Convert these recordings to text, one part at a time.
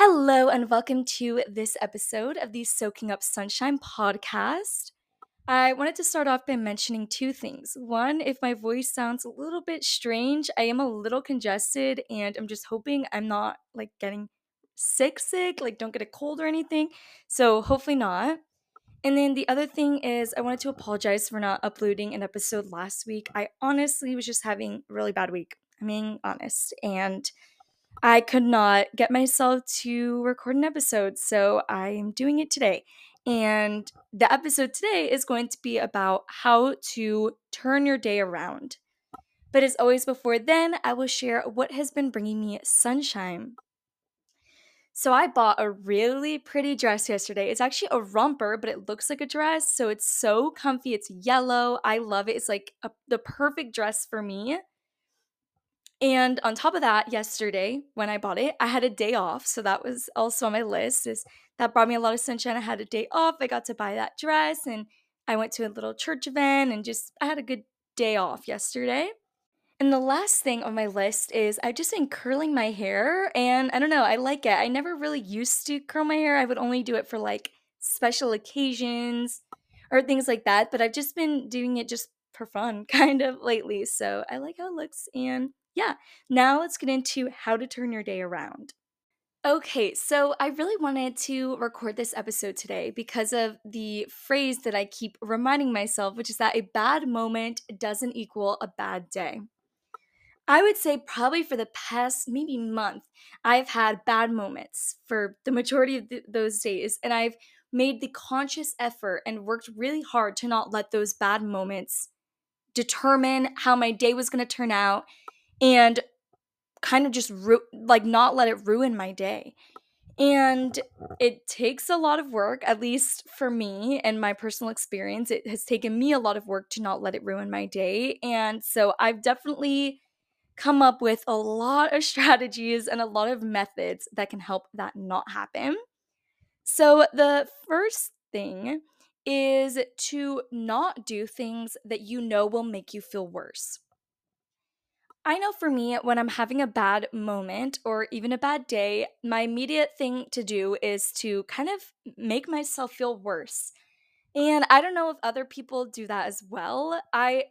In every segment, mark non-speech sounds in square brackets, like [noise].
Hello, and welcome to this episode of the Soaking Up Sunshine podcast. I wanted to start off by mentioning two things. One, if my voice sounds a little bit strange, I am a little congested, and I'm just hoping I'm not like getting sick, sick, like don't get a cold or anything. So, hopefully, not. And then the other thing is, I wanted to apologize for not uploading an episode last week. I honestly was just having a really bad week. I'm being honest. And I could not get myself to record an episode, so I am doing it today. And the episode today is going to be about how to turn your day around. But as always, before then, I will share what has been bringing me sunshine. So, I bought a really pretty dress yesterday. It's actually a romper, but it looks like a dress. So, it's so comfy. It's yellow. I love it. It's like a, the perfect dress for me. And on top of that, yesterday when I bought it, I had a day off. So that was also on my list. Is that brought me a lot of sunshine. I had a day off. I got to buy that dress and I went to a little church event and just I had a good day off yesterday. And the last thing on my list is I've just been curling my hair and I don't know, I like it. I never really used to curl my hair. I would only do it for like special occasions or things like that, but I've just been doing it just for fun [laughs] kind of lately. So I like how it looks and yeah, now let's get into how to turn your day around. Okay, so I really wanted to record this episode today because of the phrase that I keep reminding myself, which is that a bad moment doesn't equal a bad day. I would say, probably for the past maybe month, I've had bad moments for the majority of th- those days, and I've made the conscious effort and worked really hard to not let those bad moments determine how my day was going to turn out and kind of just ru- like not let it ruin my day. And it takes a lot of work, at least for me and my personal experience. It has taken me a lot of work to not let it ruin my day. And so I've definitely come up with a lot of [laughs] strategies and a lot of methods that can help that not happen. So the first thing is to not do things that you know will make you feel worse. I know for me, when I'm having a bad moment or even a bad day, my immediate thing to do is to kind of make myself feel worse. And I don't know if other people do that as well. I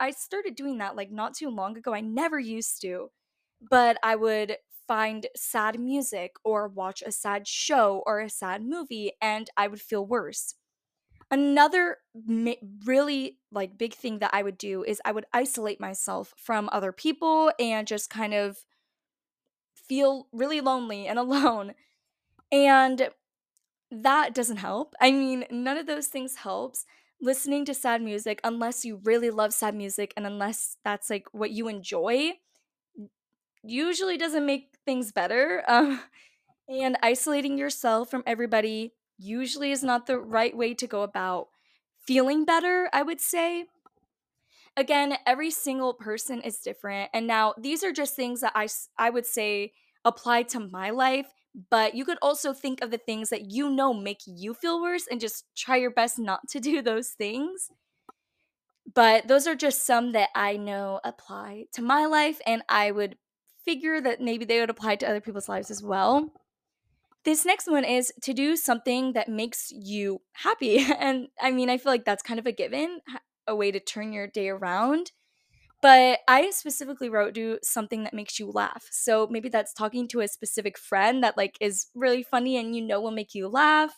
I started doing that like not too long ago. I never used to, but I would find sad music or watch a sad show or a sad movie and I would feel worse. Another really like big thing that I would do is I would isolate myself from other people and just kind of feel really lonely and [laughs] alone. And that doesn't help. I mean, none of those things helps. Listening to sad music unless you really love sad music and unless that's like what you enjoy usually doesn't make things better. [laughs] Um, and isolating yourself from everybody usually is not the right way to go about feeling better, I would say. Again, every single person is different. And now these are just things that I, I would say apply to my life. But you could also think of the things that you know make you feel worse and just try your best not to do those things. But those are just some that I know apply to my life, and I would figure that maybe they would apply to other people's lives as well. This next one is to do something that makes you happy. [laughs] And I mean, I feel like that's kind of a given, a way to turn your day around. But I specifically wrote do something that makes you laugh. So maybe that's talking to a specific friend that like is really funny and you know will make you laugh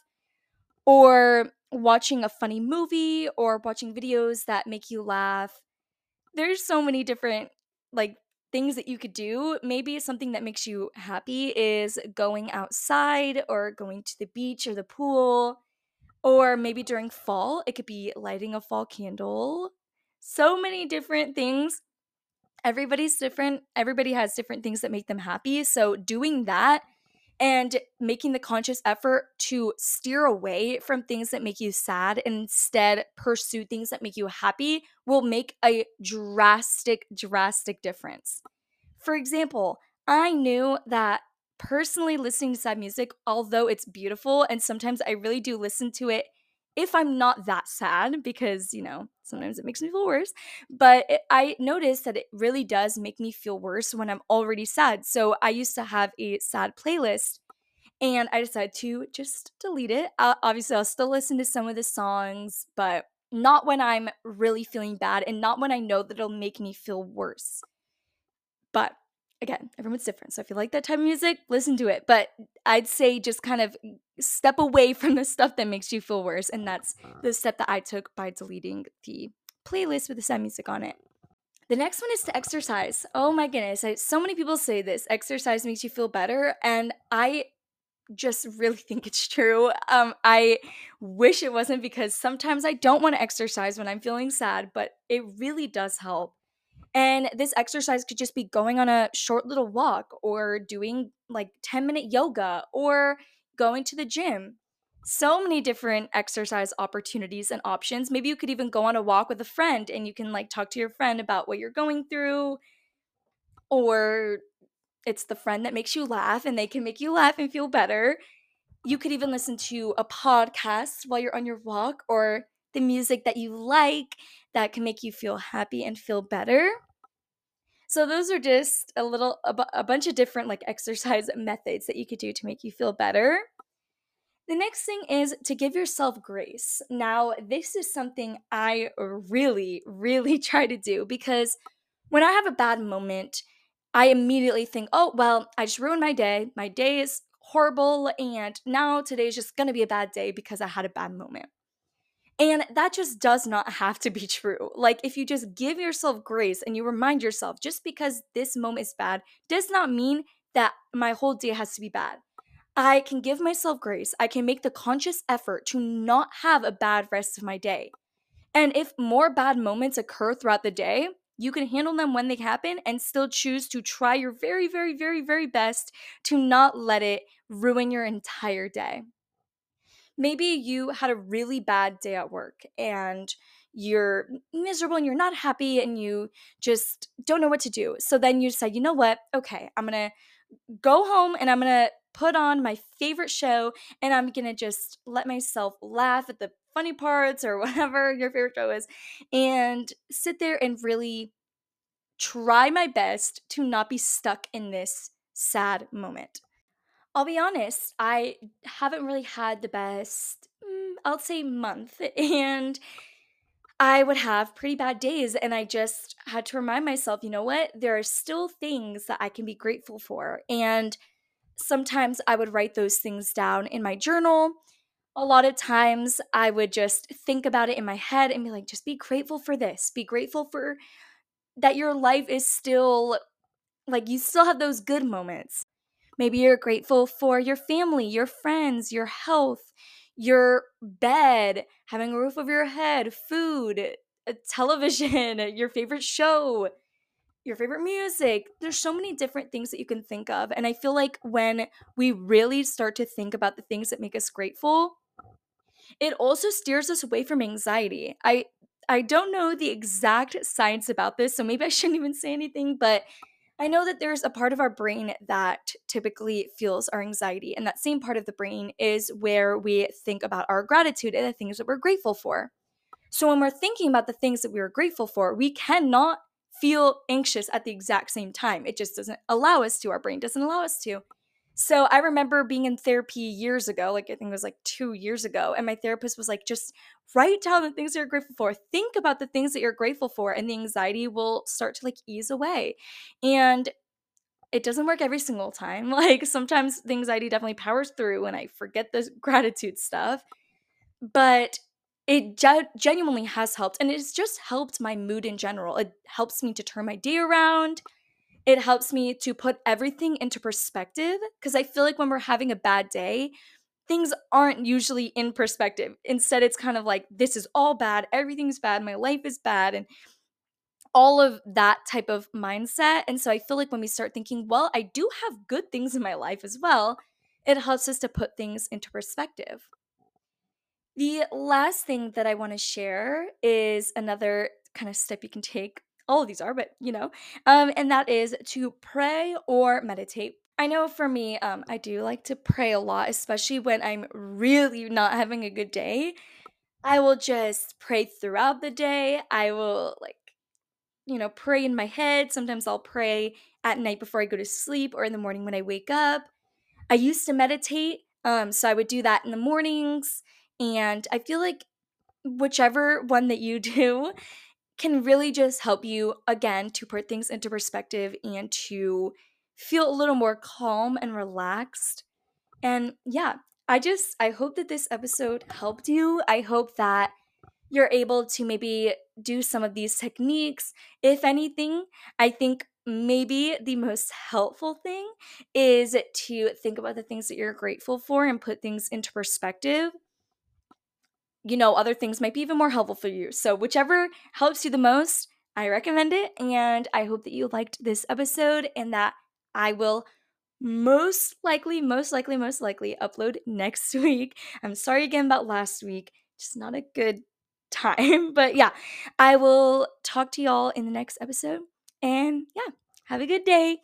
or watching a funny movie or watching videos that make you laugh. There's so many different like things that you could do. Maybe something that makes you happy is going outside or going to the beach or the pool. Or maybe during fall, it could be lighting a fall candle. So many different things. Everybody's different. Everybody has different things that make them happy. So, doing that and making the conscious effort to steer away from things that make you sad and instead pursue things that make you happy will make a drastic, drastic difference. For example, I knew that personally listening to sad music, although it's beautiful, and sometimes I really do listen to it if I'm not that sad, because, you know, sometimes it makes me feel worse. But it, I noticed that it really does make me feel worse when I'm already sad. So I used to have a sad playlist. and I decided to just delete it. Uh, obviously, I'll still listen to some of the songs, but not when I'm really feeling bad and not when I know that it'll make me feel worse. But again, everyone's different. So if you like that type of music, listen to it. But I'd say just kind of step away from the stuff that makes you feel worse. And that's the step that I took by deleting the playlist with the sad music on it. The next one is to exercise. Oh my goodness. I, so many people say this exercise makes you feel better. And I just really [laughs] think it's true. Um, I wish it wasn't because sometimes I don't want to exercise when I'm feeling sad, but it really does help. And this exercise could just be going on a short little walk or doing like 10 minute yoga or going to the gym. So many different exercise opportunities and options. Maybe you could even go on a walk with a friend and you can like talk to your friend about what you're going through or it's the friend that makes you laugh and they can make you laugh and feel better. You could even listen to a podcast while you're on your walk or the music that you like that can make you feel happy and feel better. So those are just a little a, bunch of different like [laughs] exercise methods that you could do to make you feel better. The next thing is to give yourself grace. Now, this is something I really really [laughs] try to do because when I have a bad moment, I immediately think, oh, well, I just ruined my day. My day is horrible. And now today's just going to be a bad day because I had a bad moment. And that just does not have to be true. Like, if you just give yourself grace and you remind yourself, just because this moment is bad does not mean that my whole day has to be bad. I can give myself grace. I can make the conscious effort to not have a bad rest of my day. And if more bad moments occur throughout the day, you can handle them when they happen and still choose to try your very, very, very, very best to not let it ruin your entire day. Maybe you had a really bad day at work and you're miserable and you're not happy and you just don't know what to do. So then you decide, you know what? Okay, I'm gonna go home and I'm gonna put on my favorite show and I'm gonna just let myself laugh at the funny parts or [laughs] whatever your favorite show is and sit there and really try my best to not be stuck in this sad moment. I'll be honest, I haven't really had the best, mm, I'll say, month. [laughs] And I would have pretty bad days. And I just had to remind myself, you know what? There are still things that I can be grateful for. And sometimes I would write those things down in my journal a lot of times I would just think about it in my head and be like, just be grateful for this. Be grateful for that your life is still like you still have those good moments. Maybe you're grateful for your family, your friends, your health, your bed, having a roof over your head, food, television, [laughs] your favorite show, your favorite music. There's so many different things that you can think of. And I feel like when we really start to think about the things that make us grateful, it also steers us away from anxiety. I I don't know the exact science about this, so maybe I shouldn't even say anything, but I know that there's a part of our brain that typically fuels our anxiety, and that same part of the brain is where we think about our gratitude and the things that we're grateful for. So when we're thinking about the things that we are grateful for, we cannot feel anxious at the exact same time. It just doesn't allow us to, our brain doesn't allow us to. So I remember being in therapy years ago, like I think it was like two years ago, and my therapist was like, just write down the things you're grateful for. Think about the things that you're grateful for, and the anxiety will start to like ease away. And it doesn't work every single time. [laughs] Like sometimes the anxiety definitely powers through and I forget the gratitude stuff. But it ge- genuinely has helped. And it's just helped my mood in general. It helps me to turn my day around it helps me to put everything into perspective because I feel like when we're having a bad day, things aren't usually in perspective. Instead, it's kind of like, this is all bad, everything's bad, my life is bad, and all of that type of mindset. And so I feel like when we start thinking, well, I do have good things in my life as well, it helps us to put things into perspective. The last thing that I want to share is another kind of step you can take all of these are, but you know, um, and that is to pray or meditate. I know for me, um, I do like to pray a lot, especially when I'm really not having a good day. I will just pray throughout the day. I will like, you know, pray in my head. Sometimes I'll pray at night before I go to sleep or in the morning when I wake up. I used to meditate, um, so I would do that in the mornings. And I feel like whichever one that you [laughs] do can really just help you, again, to put things into perspective and to feel a little more calm and relaxed. And yeah, I just, I hope that this episode helped you. I hope that you're able to maybe do some of these techniques. If anything, I think maybe the most helpful thing is to think about the things that you're grateful for and put things into perspective. You know, other things might be even more helpful for you. So, whichever helps you the most, I recommend it. And I hope that you liked this episode and that I will most likely, most likely, most likely upload [laughs] next week. I'm sorry again about last week. Just not a good [laughs] time. But yeah, I will talk to y'all in the next episode. And yeah, have a good day.